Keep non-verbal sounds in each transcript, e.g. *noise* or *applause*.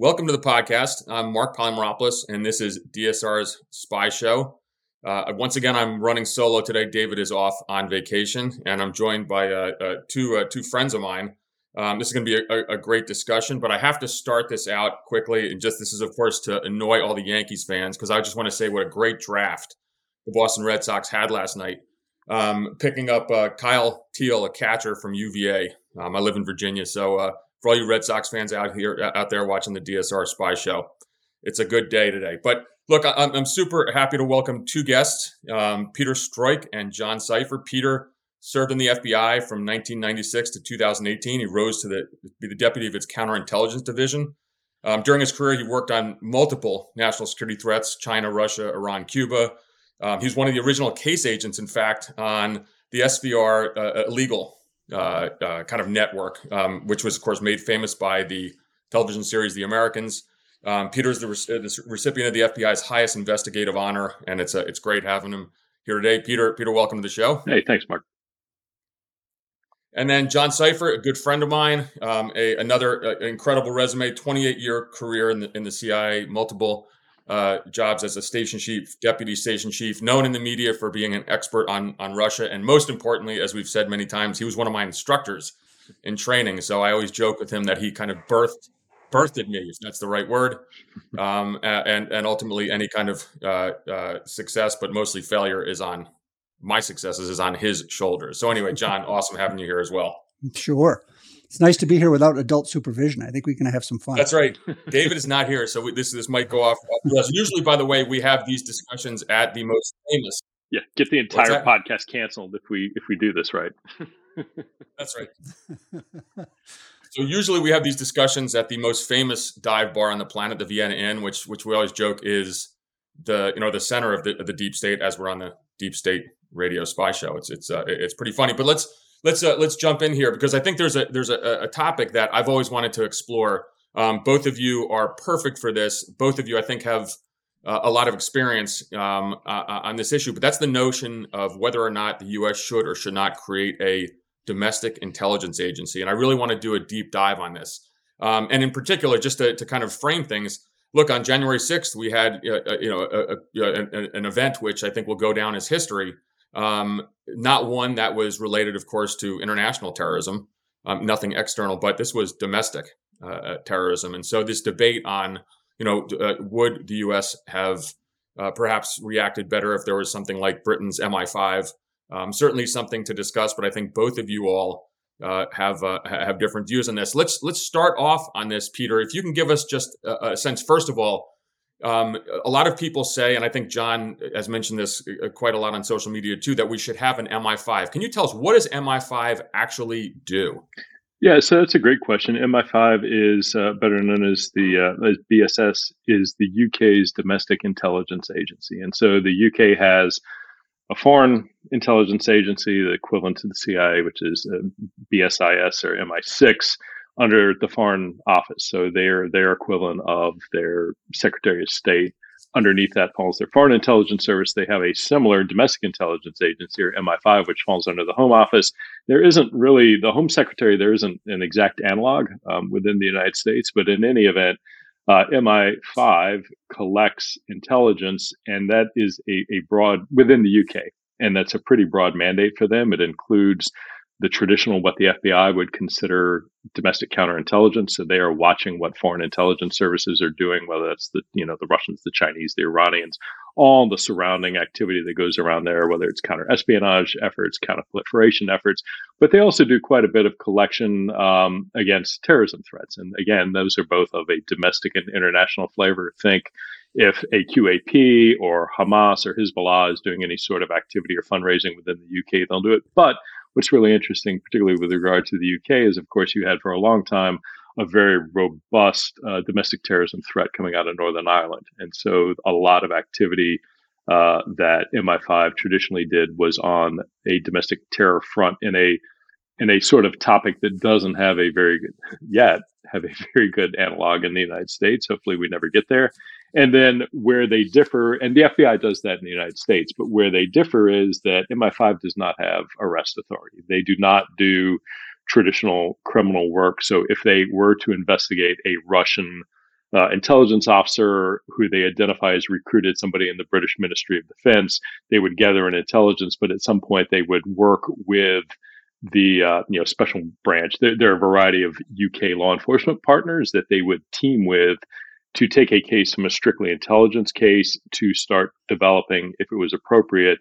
Welcome to the podcast. I'm Marc Polymeropoulos, and this is DSR's Spy Show. Uh, once again, I'm running solo today. David is off on vacation, and I'm joined by uh, uh, two uh, two friends of mine. Um, this is going to be a, a, great discussion, but I have to start this out quickly. And just this is, of course, to annoy all the Yankees fans because I just want to say what a great draft the Boston Red Sox had last night um, picking up uh, Kyle Teel, a catcher from UVA. Um, I live in Virginia, so uh, for all you Red Sox fans out here out there watching the DSR Spy Show, it's a good day today. But look, I, am super happy to welcome two guests, um, Peter Strzok and John Sipher. Peter served in the FBI from 1996 to 2018. He rose to the, be the deputy of its counterintelligence division. Um, during his career, he worked on multiple national security threats China, Russia, Iran, Cuba. Um, he was one of the original case agents, in fact, on the SVR uh, illegal uh, uh, kind of network, um, which was, of course, made famous by the television series The Americans. Um, Peter's the, re- the, recipient of the FBI's highest investigative honor, and it's a, it's great having him here today. Peter, Peter, welcome to the show. Hey, thanks, Marc. And then John Sipher, a good friend of mine, um, a, another uh, incredible resume, 28 year career in the, in the CIA, multiple uh, jobs as a station chief, deputy station chief, known in the media for being an expert on on Russia, and most importantly, as we've said many times, he was one of my instructors in training. So I always joke with him that he kind of birthed birthed me, if that's the right word, um, and and ultimately any kind of uh, uh, success, but mostly failure, is on my successes is on his shoulders. So anyway, John, *laughs* awesome having you here as well. Sure it's nice to be here without adult supervision. I think we can have some fun. That's right. David is not here, so we, this this might go off. Usually, by the way, we have these discussions at the most famous. Yeah, get the entire podcast canceled if we if we do this right. *laughs* That's right. so usually we have these discussions at the most famous dive bar on the planet, the Vienna Inn, which which we always joke is the you know the center of the of the deep state as we're on the deep state radio spy show. It's it's uh, it's pretty funny, but let's let's uh, let's jump in here because I think there's a there's a, a topic that I've always wanted to explore. Um, both of you are perfect for this. Both of you, I think, have uh, a lot of experience um, uh, uh on this issue. But that's the notion of whether or not the U.S. should or should not create a domestic intelligence agency. And I really want to do a deep dive on this. Um, and in particular, just to, to, kind of frame things, look on January 6th, we had uh, uh, you know a, a, a, an event which I think will go down as history. Um, not one that was related, of course, to international terrorism, um, nothing external, but this was domestic uh, uh terrorism. And so this debate on, you know, uh, would the U.S. have uh, perhaps reacted better if there was something like Britain's MI5? Um, certainly something to discuss, but I think both of you all uh, have uh, have different views on this. Let's let's start off on this, Peter. If you can give us just a, a sense, first of all, um, a lot of people say, and I think John has mentioned this uh, quite a lot on social media too, that we should have an MI5. Can you tell us what does MI5 actually do? Yeah, so that's a great question. MI5 is uh, better known as the uh, as BSS is the UK's domestic intelligence agency, and so the UK has a foreign intelligence agency, the equivalent to the CIA, which is uh, BSIS or MI6 under the Foreign Office. So they're their equivalent of their Secretary of State underneath that falls their Foreign Intelligence Service. They have a similar domestic intelligence agency, or MI5, which falls under the Home Office. There isn't really the Home Secretary. There isn't an exact analog um, within the United States, but in any event, uh, MI5 collects intelligence, and that is a, a broad within the UK, and that's a pretty broad mandate for them. It includes the traditional what the FBI would consider domestic counterintelligence. So they are watching what foreign intelligence services are doing, whether that's the you know the Russians, the Chinese, the Iranians, all the surrounding activity that goes around there, whether it's counter espionage efforts, counter proliferation efforts. But they also do quite a bit of collection um, against terrorism threats. And again, those are both of a domestic and international flavor. Think if AQAP or Hamas or Hezbollah is doing any sort of activity or fundraising within the UK, they'll do it. But what's really interesting, particularly with regard to the UK, is of course you had for a long time a very robust uh, domestic terrorism threat coming out of Northern Ireland, and so a lot of activity uh, that MI5 traditionally did was on a domestic terror front in a in a sort of topic that doesn't have a very good yet have a *laughs* very good analog in the United States. Hopefully, we never get there. And then where they differ, and the FBI does that in the United States, but where they differ is that MI5 does not have arrest authority. They do not do traditional criminal work. So if they were to investigate a Russian uh, intelligence officer who they identify as recruited somebody in the British Ministry of Defense, they would gather an intelligence, but at some point they would work with the uh, you know special branch. There, there, are a variety of UK law enforcement partners that they would team with to take a case from a strictly intelligence case to start developing, if it was appropriate,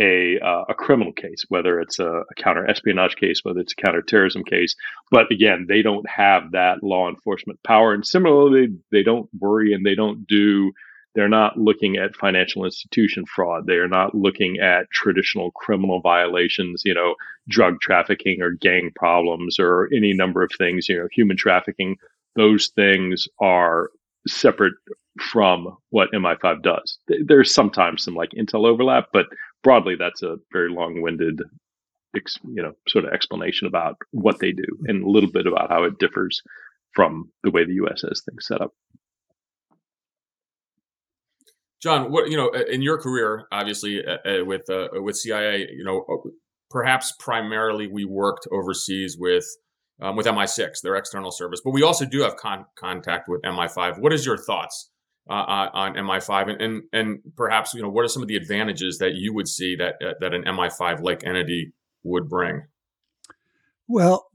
a uh, a criminal case, whether it's a, a counter espionage case, whether it's a counterterrorism case. But again, they don't have that law enforcement power, and similarly, they don't worry and they don't do they're not looking at financial institution fraud. They are not looking at traditional criminal violations, you know, drug trafficking or gang problems or any number of things, you know, human trafficking. Those things are separate from what MI5 does. There's sometimes some like intel overlap, but broadly, that's a very long winded, you know, sort of explanation about what they do and a little bit about how it differs from the way the US has things set up. John, what you know in your career, obviously uh, uh, with uh, with CIA, you know, uh, perhaps primarily we worked overseas with um, with MI6, their external service, but we also do have con- contact with MI5. What is your thoughts uh, on MI5, and, and and perhaps you know what are some of the advantages that you would see that uh, that an MI5 like entity would bring? Well,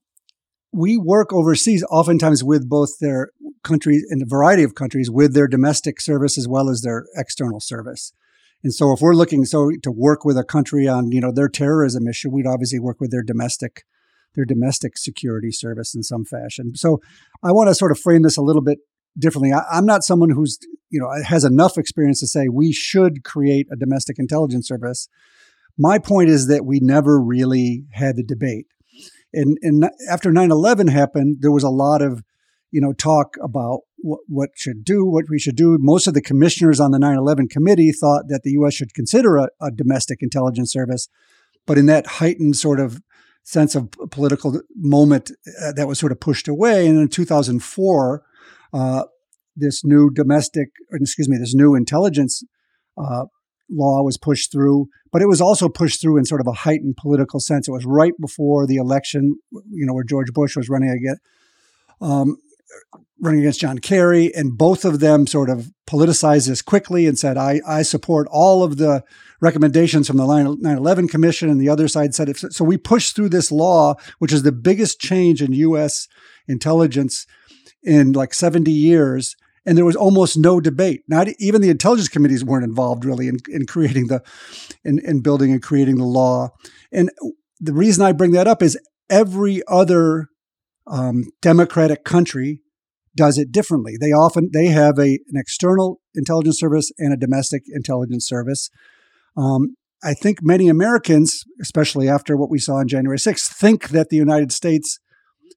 we work overseas oftentimes with both their countries in a variety of countries with their domestic service as well as their external service. And so if we're looking so to work with a country on, you know, their terrorism issue, we'd obviously work with their domestic their domestic security service in some fashion. So I want to sort of frame this a little bit differently. I, am not someone who's, you know, has enough experience to say we should create a domestic intelligence service. My point is that we never really had the debate. And, and after 9-11 happened, there was a lot of you know, talk about what, what should do, what we should do. Most of the commissioners on the 9/11 committee thought that the U.S. should consider a, a domestic intelligence service, but in that heightened sort of sense of political moment, uh, that was sort of pushed away. And in 2004, uh, this new domestic, excuse me, this new intelligence uh, law was pushed through, but it was also pushed through in sort of a heightened political sense. It was right before the election, you know, where George Bush was running again. Um, running against John Kerry, and both of them sort of politicized this quickly and said, I, I support all of the recommendations from the 9 11 Commission. And the other side said, if, so we pushed through this law, which is the biggest change in U.S. intelligence in like 70 years. And there was almost no debate. Not even the intelligence committees weren't involved really in, in creating the, in, in building and creating the law. And the reason I bring that up is every other um, democratic country does it differently. They often they have a an external intelligence service and a domestic intelligence service. Um, I think many Americans, especially after what we saw on January 6th, think that the United States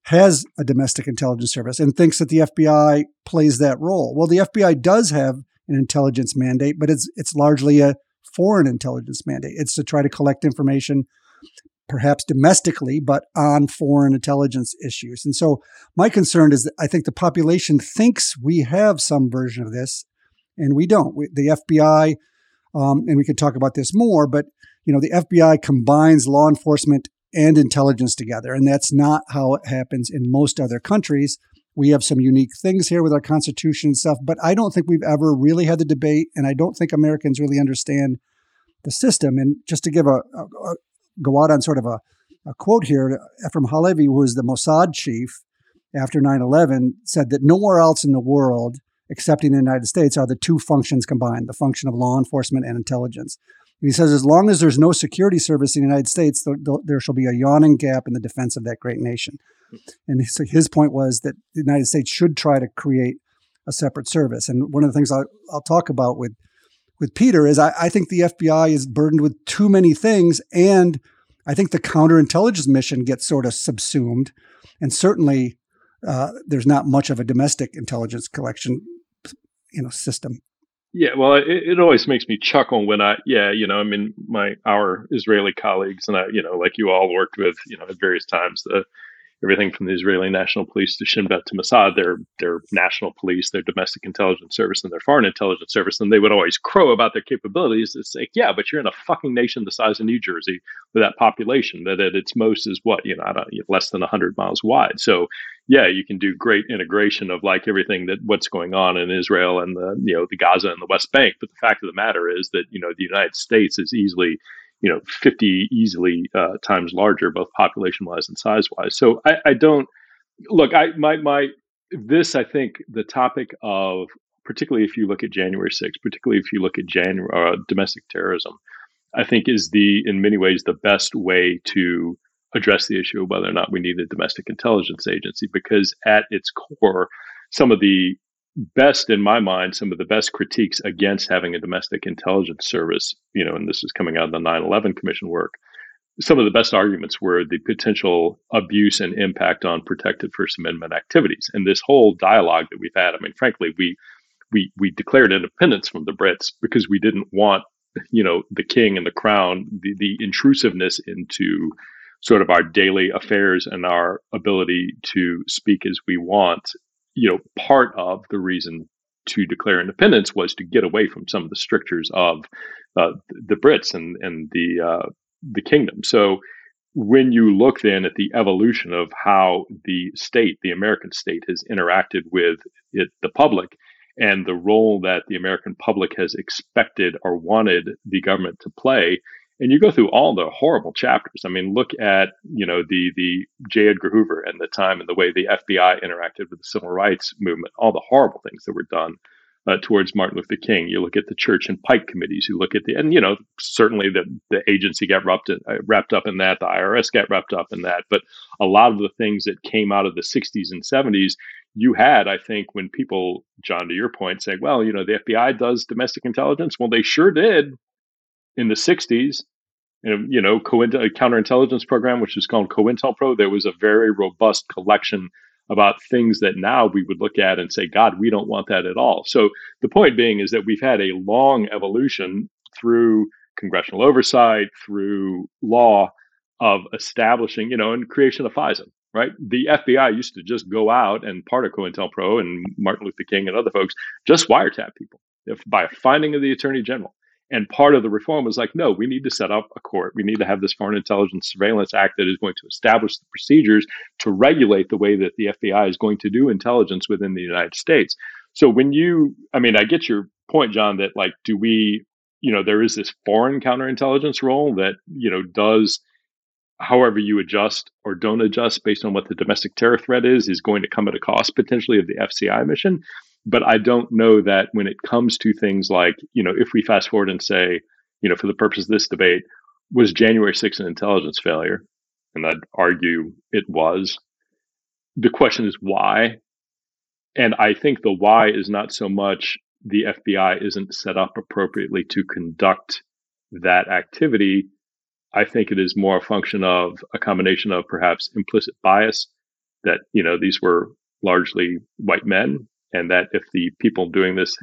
has a domestic intelligence service and thinks that the FBI plays that role. Well, the FBI does have an intelligence mandate, but it's it's largely a foreign intelligence mandate. It's to try to collect information perhaps domestically, but on foreign intelligence issues. And so my concern is that I think the population thinks we have some version of this. and we don't. We, the FBI, um, and we could talk about this more, but you know, the FBI combines law enforcement and intelligence together, and that's not how it happens in most other countries. We have some unique things here with our constitution and stuff, but I don't think we've ever really had the debate, and I don't think Americans really understand the system. And just to give a, a, a go out on sort of a, a quote here, Efraim Halevy, who was the Mossad chief after 9/11, said that nowhere else in the world, except in the United States, are the two functions combined: the function of law enforcement and intelligence. And he says, as long as there's no security service in the United States, there, there shall be a yawning gap in the defense of that great nation. And his, his point was that the United States should try to create a separate service. And one of the things I'll, I'll talk about with with Peter is I, I, think the FBI is burdened with too many things, and I think the counterintelligence mission gets sort of subsumed. And certainly, uh, there's not much of a domestic intelligence collection, you know, system. Yeah, well, it, it always makes me chuckle when I, yeah, you know, I mean, my our Israeli colleagues and I, you know, like you all worked with, you know, at various times the everything from the Israeli National Police to Shin Bet to Mossad, their their national police, their domestic intelligence service, and their foreign intelligence service, and they would always crow about their capabilities. It's like, yeah, but you're in a fucking nation the size of New Jersey with that population that at its most is what you know, I don't, less than hundred miles wide. So, yeah, you can do great integration of like everything that what's going on in Israel and the you know the Gaza and the West Bank. But the fact of the matter is that you know the United States is easily you know 50 easily uh, times larger both population wise and size wise so I, I, don't look i my my this i think the topic of particularly if you look at january 6th particularly if you look at january uh, domestic terrorism i think is the in many ways the best way to address the issue of whether or not we need a domestic intelligence agency because at its core some of the best in my mind some of the best critiques against having a domestic intelligence service you know and this is coming out of the 9-11 commission work. Some of the best arguments were the potential abuse and impact on protected first amendment activities. And this whole dialogue that we've had i mean frankly we we we declared independence from the brits because we didn't want you know the king and the crown the, the intrusiveness into sort of our daily affairs and our ability to speak as we want you know, part of the reason to declare independence was to get away from some of the strictures of uh, the Brits and and the uh, the kingdom. So when you look then at the evolution of how the state, the American state, has interacted with it, the public, and the role that the American public has expected or wanted the government to play, and you go through all the horrible chapters. I mean, look at you know the the J. Edgar Hoover and the time and the way the FBI interacted with the civil rights movement, all the horrible things that were done uh, towards Martin Luther King. You look at the Church and Pike committees. You look at the and you know certainly the the agency got wrapped in, uh, wrapped up in that. The IRS got wrapped up in that. But a lot of the things that came out of the 60s and 70s you had, I think, when people, John, to your point, say, well, you know, the FBI does domestic intelligence. Well, they sure did in the 60s Um, you know, uh, counterintelligence program, which is called COINTELPRO, there was a very robust collection about things that now we would look at and say, God, we don't want that at all. So the point being is that we've had a long evolution through congressional oversight, through law of establishing, you know, and creation of FISA, right? The FBI used to just go out and part of COINTELPRO and Martin Luther King and other folks just wiretap people by a finding of the attorney general. And part of the reform was like, no, we need to set up a court. We need to have this Foreign Intelligence Surveillance Act that is going to establish the procedures to regulate the way that the FBI is going to do intelligence within the United States. So when you, I mean, I get your point, John, that like, do we, you know, there is this foreign counterintelligence role that, you know, does however you adjust or don't adjust based on what the domestic terror threat is, is going to come at a cost potentially of the FCI mission. But I don't know that when it comes to things like, you know, if we fast forward and say, you know, for the purpose of this debate, was January 6th an intelligence failure? And I'd argue it was. The question is why? And I think the why is not so much the FBI isn't set up appropriately to conduct that activity. I think it is more a function of a combination of perhaps implicit bias that, you know, these were largely white men and that if the people doing this,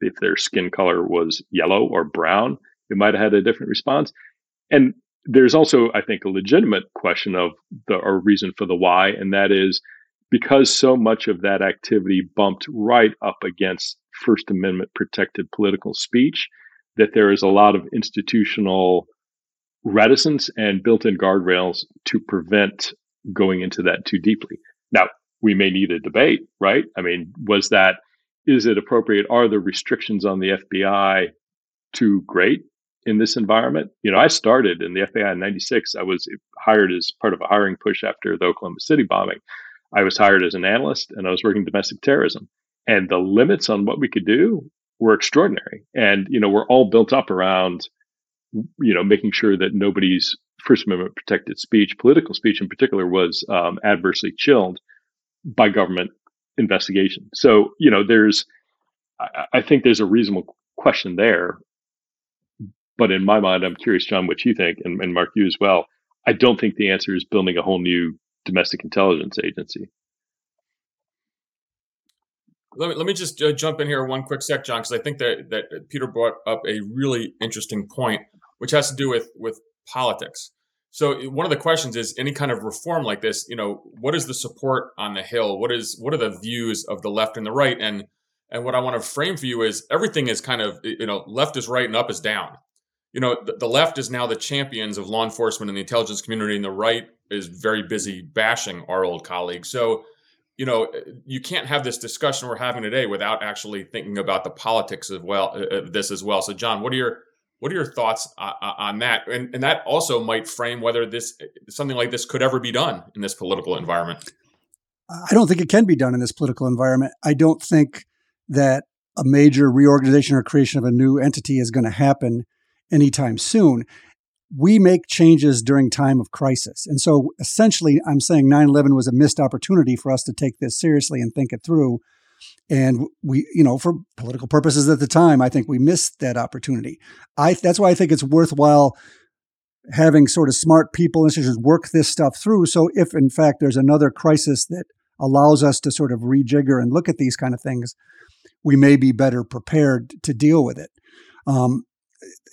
if their skin color was yellow or brown, it might have had a different response. And there's also, I think, a legitimate question of the or reason for the why, and that is because so much of that activity bumped right up against First Amendment protected political speech, that there is a lot of institutional reticence and built in guardrails to prevent going into that too deeply. Now, we may need a debate, right? I mean, was that, is it appropriate? Are the restrictions on the FBI too great in this environment? You know, I started in the FBI in 96. I was hired as part of a hiring push after the Oklahoma City bombing. I was hired as an analyst and I was working domestic terrorism. And the limits on what we could do were extraordinary. And, you know, we're all built up around, you know, making sure that nobody's First Amendment protected speech, political speech in particular, was um, adversely chilled by government investigation. So, you know, there's, I, I think there's a reasonable question there. But in my mind, I'm curious, John, what you think, and, and Mark, you as well. I don't think the answer is building a whole new domestic intelligence agency. Let me, let me just uh, jump in here one quick sec, John, because I think that, that Peter brought up a really interesting point, which has to do with, with politics. So one of the questions is any kind of reform like this, you know, what is the support on the Hill? What is what are the views of the left and the right? And and what I want to frame for you is everything is kind of you know left is right and up is down. You know, the, the left is now the champions of law enforcement and the intelligence community, and the right is very busy bashing our old colleagues. So you know, you can't have this discussion we're having today without actually thinking about the politics of well uh this as well. So, John, what are your what are your thoughts uh, uh, on that? And, and that also might frame whether this something like this could ever be done in this political environment. I don't think it can be done in this political environment. I don't think that a major reorganization or creation of a new entity is going to happen anytime soon we make changes during time of crisis. And so essentially, I'm saying 9 11 was a missed opportunity for us to take this seriously and think it through. And we, you know, for political purposes at the time, I think we missed that opportunity. I that's why I think it's worthwhile having sort of smart people and institutions work this stuff through. So if in fact there's another crisis that allows us to sort of rejigger and look at these kind of things, we may be better prepared to deal with it. Um,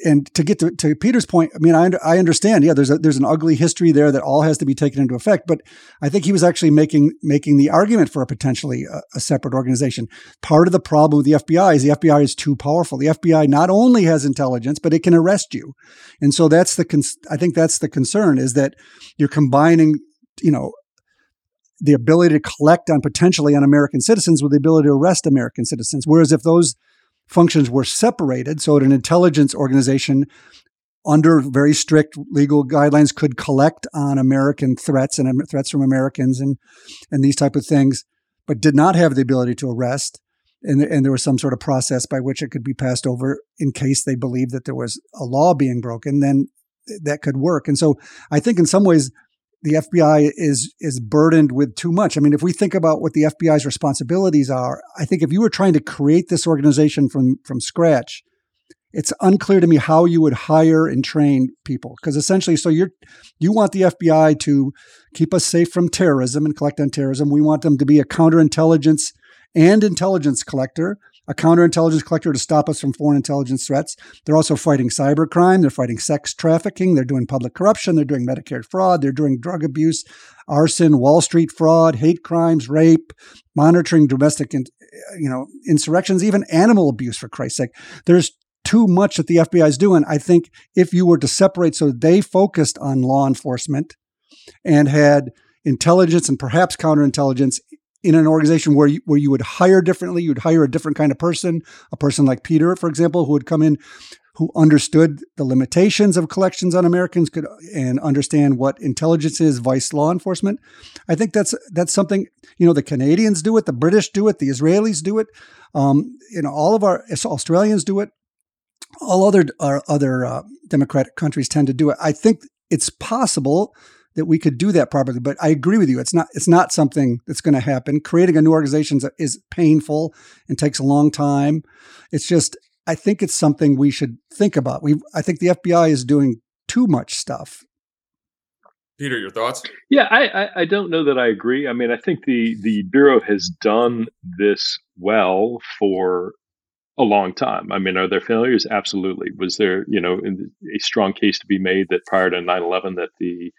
and to get to, to Peter's point, I mean, I, I understand. Yeah, there's a, there's an ugly history there that all has to be taken into effect. But I think he was actually making making the argument for a potentially a, a separate organization. Part of the problem with the FBI is the FBI is too powerful. The FBI not only has intelligence, but it can arrest you, and so that's the con- I think that's the concern is that you're combining, you know, the ability to collect on potentially on American citizens with the ability to arrest American citizens. Whereas if those functions were separated. So, an intelligence organization under very strict legal guidelines could collect on American threats and threats from Americans and and these type of things, but did not have the ability to arrest. And, and there was some sort of process by which it could be passed over in case they believed that there was a law being broken. Then that could work. And so I think in some ways the FBI is is burdened with too much. I mean, if we think about what the FBI's responsibilities are, I think if you were trying to create this organization from from scratch, it's unclear to me how you would hire and train people because essentially so you're you want the FBI to keep us safe from terrorism and collect on terrorism. We want them to be a counterintelligence and intelligence collector a counterintelligence collector to stop us from foreign intelligence threats. They're also fighting cybercrime. They're fighting sex trafficking. They're doing public corruption. They're doing Medicare fraud. They're doing drug abuse, arson, Wall Street fraud, hate crimes, rape, monitoring domestic, you know, insurrections, even animal abuse. For Christ's sake, there's too much that the FBI is doing. I think if you were to separate, so they focused on law enforcement and had intelligence and perhaps counterintelligence in an organization where you, where you would hire differently, you'd hire a different kind of person, a person like Peter, for example, who would come in, who understood the limitations of collections on Americans, could and understand what intelligence is, vice law enforcement. I think that's that's something you know the Canadians do it, the British do it, the Israelis do it, um, you know all of our Australians do it, all other our other uh, democratic countries tend to do it. I think it's possible that we could do that properly. But I agree with you. It's not it's not something that's going to happen. Creating a new organization is painful and takes a long time. It's just I think it's something we should think about. We I think the FBI is doing too much stuff. Peter, your thoughts? Yeah, I, I, I don't know that I agree. I mean, I think the the bureau has done this well for a long time. I mean, are there failures? Absolutely. Was there, you know, a strong case to be made that prior to 9/11 that the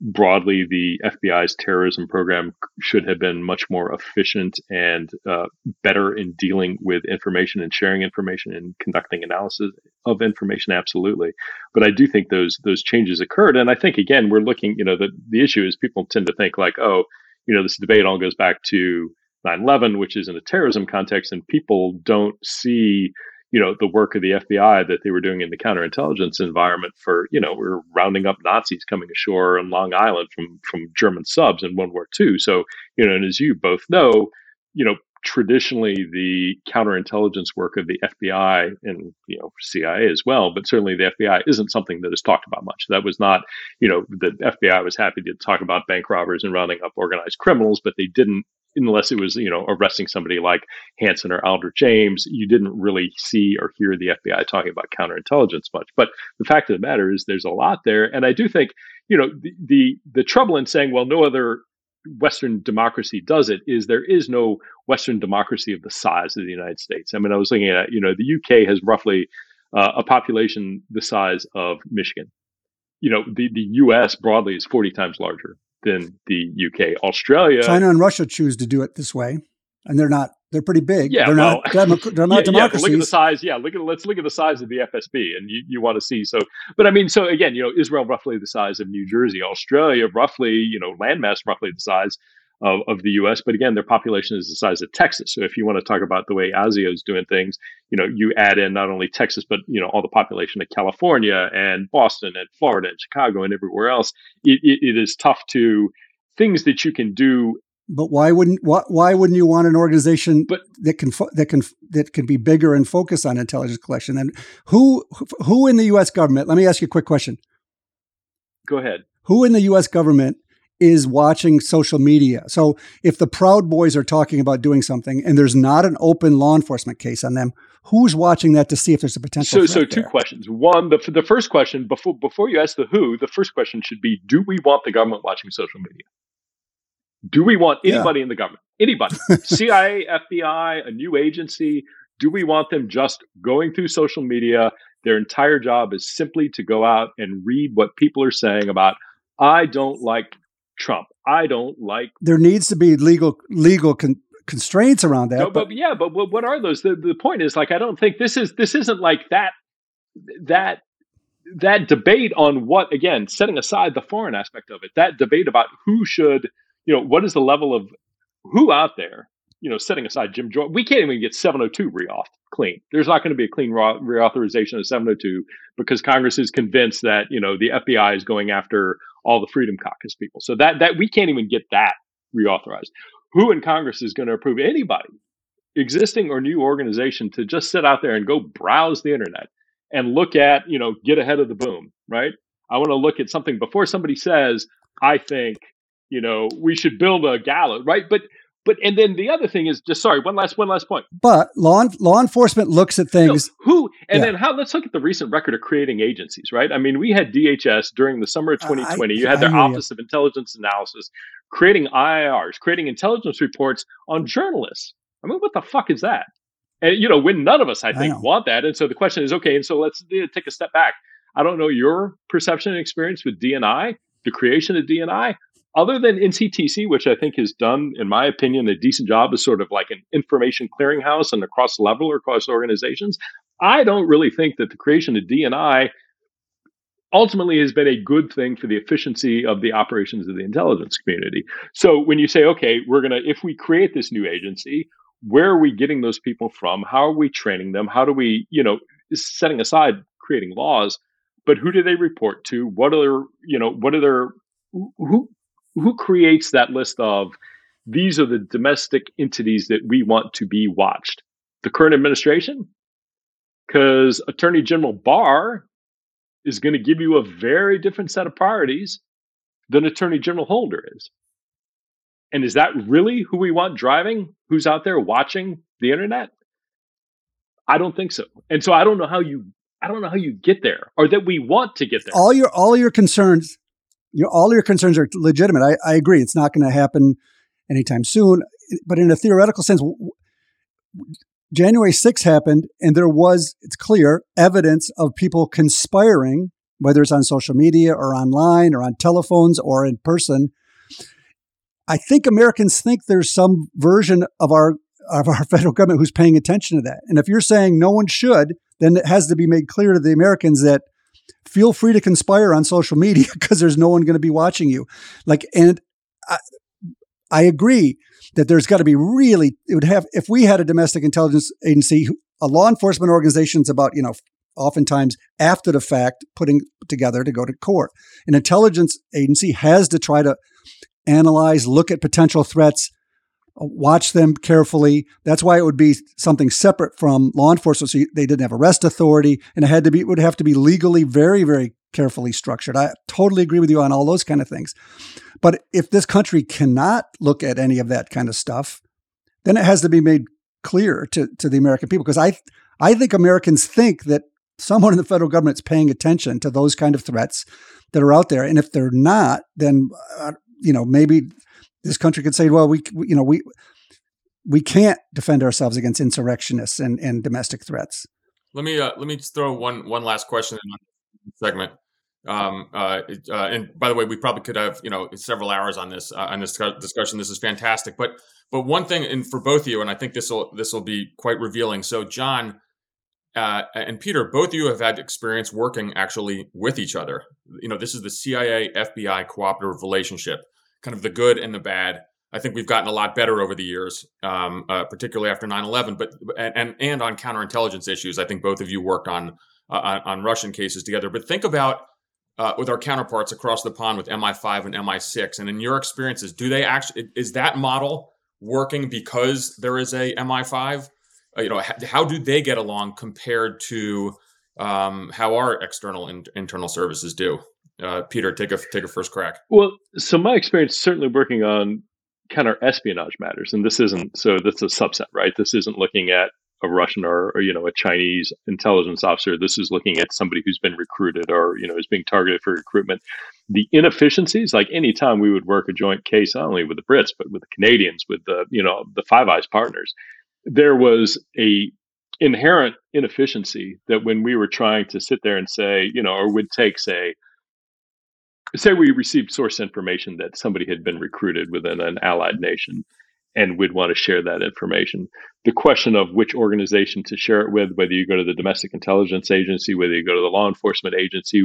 broadly, the FBI's terrorism program should have been much more efficient and uh, better in dealing with information and sharing information and conducting analysis of information. Absolutely, but I do think those those changes occurred, and I think again we're looking. You know, the the issue is people tend to think like, oh, you know, this debate all goes back to 9/11, which is in a terrorism context, and people don't see you know the work of the FBI that they were doing in the counterintelligence environment for you know we are rounding up Nazis coming ashore on Long Island from from German subs in World War II. So you know, and as you both know, you know traditionally the counterintelligence work of the FBI and you know CIA as well, but certainly the FBI isn't something that is talked about much. That was not you know the FBI was happy to talk about bank robbers and rounding up organized criminals, but they didn't unless it was, you know, arresting somebody like Hanssen or Aldrich Ames, you didn't really see or hear the FBI talking about counterintelligence much. But the fact of the matter is there's a lot there. And I do think, you know, the, the, the trouble in saying, well, no other Western democracy does it is there is no Western democracy of the size of the United States. I mean, I was looking at, you know, the UK has roughly uh, a population the size of Michigan. You know, the, the US broadly is 40 times larger than the UK. Australia, China, and Russia choose to do it this way, and they're not. They're pretty big. Yeah, they're well, not. Demo- they're not *laughs* yeah, democracies. Yeah, look at the size. Yeah, look at let's look at the size of the FSB, and you, you want to see. So, but I mean, so again, you know, Israel roughly the size of New Jersey, Australia roughly, you know, landmass roughly the size of, of the U.S. But again, their population is the size of Texas. So if you want to talk about the way ASIO is doing things, you know, you add in not only Texas, but you know, all the population of California and Boston and Florida and Chicago and everywhere else. it, it, it is tough to things that you can do but why wouldn't why, why wouldn't you want an organization but, that can fo- that can that can be bigger and focus on intelligence collection? And who who in the U.S. government? Let me ask you a quick question. Go ahead. Who in the U.S. government is watching social media? So if the Proud Boys are talking about doing something and there's not an open law enforcement case on them, who's watching that to see if there's a potential? So, so two there? questions. One, the the first question before before you ask the who, the first question should be: Do we want the government watching social media? Do we want anybody yeah. in the government? Anybody? *laughs* CIA, FBI, a new agency? Do we want them just going through social media? Their entire job is simply to go out and read what people are saying about, I don't like Trump. I don't like. There needs to be legal legal con- constraints around that. No, but, but, yeah, but what are those? The, the point is, like, I don't think this is this isn't like that that that debate on what again, setting aside the foreign aspect of it, that debate about who should you know, what is the level of who out there, you know, setting aside Jim Jordan, we can't even get 702 reauth clean. There's not going to be a clean reauthorization of 702 because Congress is convinced that, you know, the FBI is going after all the Freedom Caucus people. So that, that we can't even get that reauthorized. Who in Congress is going to approve anybody, existing or new organization, to just sit out there and go browse the internet and look at, you know, get ahead of the boom, right? I want to look at something before somebody says, I think you know, we should build a gallows, right? But but and then the other thing is just sorry, one last one last point. But law law enforcement looks at things. No, who and yeah. then how? Let's look at the recent record of creating agencies, right? I mean, we had DHS during the summer of 2020. Uh, I, you had their Office you. of Intelligence Analysis creating IIRs, creating intelligence reports on journalists. I mean, what the fuck is that? And you know, when none of us, I think, I want that. And so the question is, okay, and so let's take a step back. I don't know your perception and experience with DNI, the creation of DNI other than NCTC, which I think has done, in my opinion, a decent job as sort of like an information clearinghouse and across level or across organizations, I don't really think that the creation of DNI ultimately has been a good thing for the efficiency of the operations of the intelligence community. So when you say, okay, we're going to, if we create this new agency, where are we getting those people from? How are we training them? How do we, you know, setting aside creating laws, but who do they report to? What are their, you know, what are their, who, who creates that list of these are the domestic entities that we want to be watched? The current administration? Because Attorney General Barr is going to give you a very different set of priorities than Attorney General Holder is. And is that really who we want driving? Who's out there watching the internet? I don't think so. And so I don't know how you I don't know how you get there or that we want to get there. All your all your concerns you all your concerns are legitimate. I, I agree. It's not going to happen anytime soon. But in a theoretical sense, January 6th happened, and there was, it's clear, evidence of people conspiring whether it's on social media or online or on telephones or in person. I think Americans think there's some version of our of our *laughs* federal government who's paying attention to that. And if you're saying no one should, then it has to be made clear to the Americans that feel free to conspire on social media *laughs* because there's no one going to be watching you. Like, and I, I agree that there's got to be really, it would have, if we had a domestic intelligence agency, a law enforcement organization is about, you know, oftentimes after the fact putting together to go to court. An intelligence agency has to try to analyze, look at potential threats, watch them carefully. That's why it would be something separate from law enforcement. So they didn't have arrest authority, and it had to be it would have to be legally very, very carefully structured. I totally agree with you on all those kind of things. But if this country cannot look at any of that kind of stuff, then it has to be made clear to, to the American people. Because I I think Americans think that someone in the federal government is paying attention to those kind of threats that are out there. And if they're not, then uh, you know maybe this country could say, well, we you know we we can't defend ourselves against insurrectionists and, and domestic threats. Let me uh, let me throw one one last question in segment. Um, uh, uh, and by the way, we probably could have you know several hours on this uh, on this discussion. This is fantastic, but but one thing, and for both of you, and I think this will this will be quite revealing. So, John, uh, and Peter, both of you have had experience working actually with each other. You know, this is the CIA FBI cooperative relationship, kind of the good and the bad. I think we've gotten a lot better over the years, um, uh, particularly after 9/11, but and and on counterintelligence issues. I think both of you worked on uh, on, on, Russian cases together. But think about uh, with our counterparts across the pond with MI5 and MI6, and in your experiences, do they actually is that model working because there is a MI5? Uh, you know, how do they get along compared to um, how our external and internal services do? Uh, Peter, take a take a first crack. Well, so my experience certainly working on counter espionage matters, and this isn't so. That's a subset, right? This isn't looking at a Russian or, or, you know a Chinese intelligence officer. This is looking at somebody who's been recruited or you know is being targeted for recruitment. The inefficiencies, like any time we would work a joint case, not only with the Brits but with the Canadians, with the you know the Five Eyes partners, there was a inherent inefficiency that when we were trying to sit there and say, you know, or would take, say, say we received source information that somebody had been recruited within an allied nation and we'd want to share that information the question of which organization to share it with, whether you go to the domestic intelligence agency, whether you go to the law enforcement agency,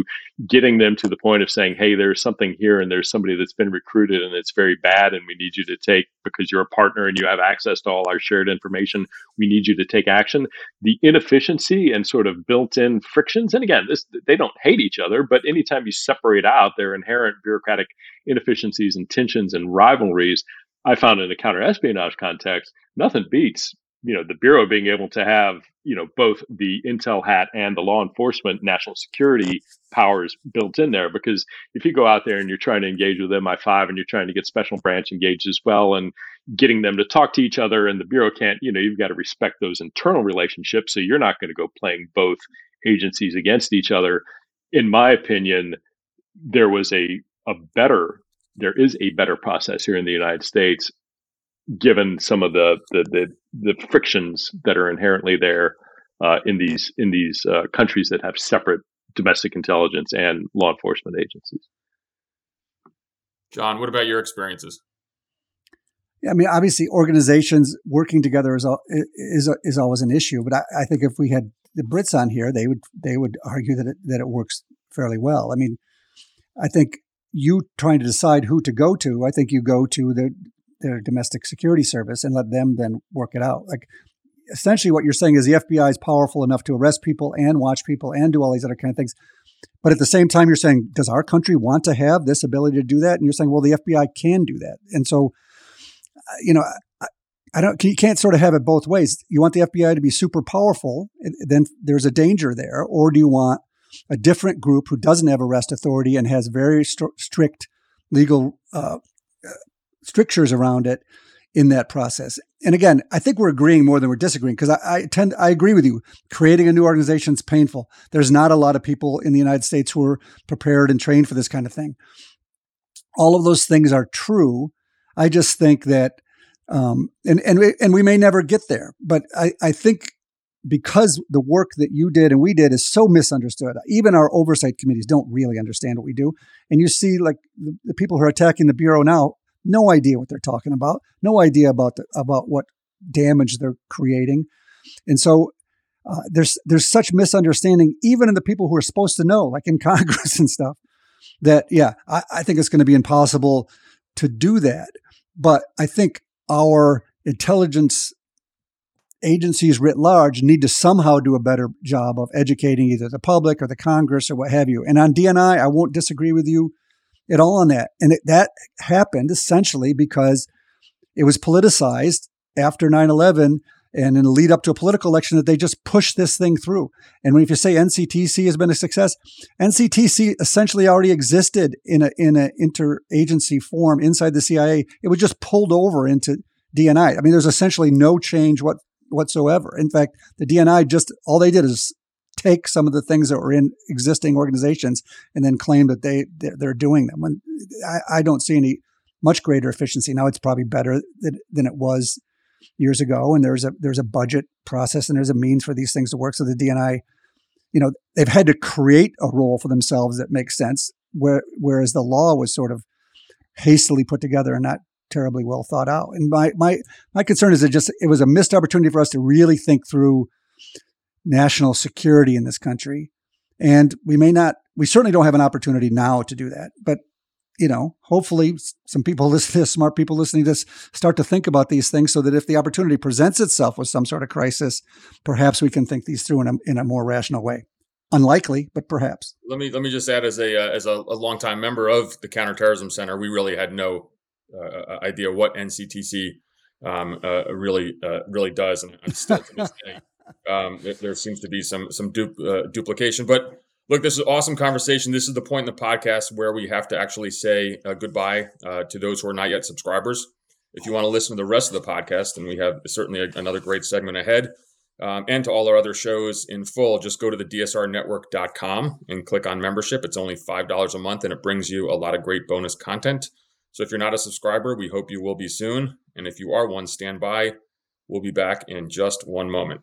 getting them to the point of saying, hey, there's something here and there's somebody that's been recruited and it's very bad and we need you to take, because you're a partner and you have access to all our shared information, we need you to take action. The inefficiency and sort of built in frictions, and again, this, they don't hate each other, but anytime you separate out their inherent bureaucratic inefficiencies and tensions and rivalries, I found in a counter espionage context, nothing beats you know the bureau being able to have you know both the intel hat and the law enforcement national security powers built in there. Because if you go out there and you're trying to engage with mi5 and you're trying to get special branch engaged as well and getting them to talk to each other and the bureau can't you know you've got to respect those internal relationships so you're not going to go playing both agencies against each other. In my opinion there was a a better there is a better process here in the united states given some of the the the, the frictions that are inherently there uh, in these in these uh, countries that have separate domestic intelligence and law enforcement agencies. John, what about your experiences? Yeah, I mean, obviously, organizations working together is is is always an issue. But I, I think if we had the Brits on here, they would they would argue that it, that it works fairly well. I mean, I think you trying to decide who to go to, I think you go to the their domestic security service and let them then work it out. Like essentially what you're saying is the FBI is powerful enough to arrest people and watch people and do all these other kind of things. But at the same time, you're saying, does our country want to have this ability to do that? And you're saying, well, the FBI can do that. And so, uh, you know, I, I don't. You can't sort of have it both ways. You want the FBI to be super powerful, then there's a danger there, or do you want a different group who doesn't have arrest authority and has very st- strict legal uh, strictures around it in that process. And again, I think we're agreeing more than we're disagreeing because I, I, tend I agree with you. Creating a new organization is painful. There's not a lot of people in the United States who are prepared and trained for this kind of thing. All of those things are true. I just think that, um, and and we, and we may never get there, but I, I think because the work that you did and we did is so misunderstood. Even our oversight committees don't really understand what we do. And you see, like the, the people who are attacking the bureau now, no idea what they're talking about, no idea about the, about what damage they're creating, and so uh, there's there's such misunderstanding even in the people who are supposed to know, like in *laughs* Congress and stuff. That yeah, I, I think it's going to be impossible to do that. But I think our intelligence agencies writ large need to somehow do a better job of educating either the public or the Congress or what have you. And on DNI, I won't disagree with you at all on that. And it, that happened essentially because it was politicized after 9 11 and in the lead up to a political election that they just pushed this thing through. And if you say NCTC has been a success, NCTC essentially already existed in a in an interagency form inside the CIA. It was just pulled over into DNI. I mean, there's essentially no change what whatsoever. In fact, the DNI just all they did is take some of the things that were in existing organizations and then claim that they they're, doing them. And I, I, don't see any much greater efficiency now. It's probably better than, than it was years ago, and there's a there's a budget process and there's a means for these things to work. So the DNI, you know, they've had to create a role for themselves that makes sense. Where whereas the law was sort of hastily put together and not terribly well thought out. And my my my concern is that just it was a missed opportunity for us to really think through national security in this country. And we may not, we certainly don't have an opportunity now to do that. But, you know, hopefully some people *laughs* listening to this, smart people listening to this, start to think about these things so that if the opportunity presents itself with some sort of crisis, perhaps we can think these through in a, in a more rational way. Unlikely, but perhaps. Let me let me just add, as a uh, as a, a longtime member of the Counterterrorism Center, we really had no uh, uh idea what NCTC um, uh, really uh, really does, and I'm still to this day *laughs* um, there seems to be some some du- uh, duplication, but look, this is an awesome conversation. This is the point in the podcast where we have to actually say uh, goodbye uh, to those who are not yet subscribers. If you want to listen to the rest of the podcast, and we have certainly a, another great segment ahead, um, and to all our other shows in full, just go to the dsrnetwork.com and click on membership. It's only $5 a month, and it brings you a lot of great bonus content. So if you're not a subscriber, we hope you will be soon. And if you are one, stand by. We'll be back in just one moment.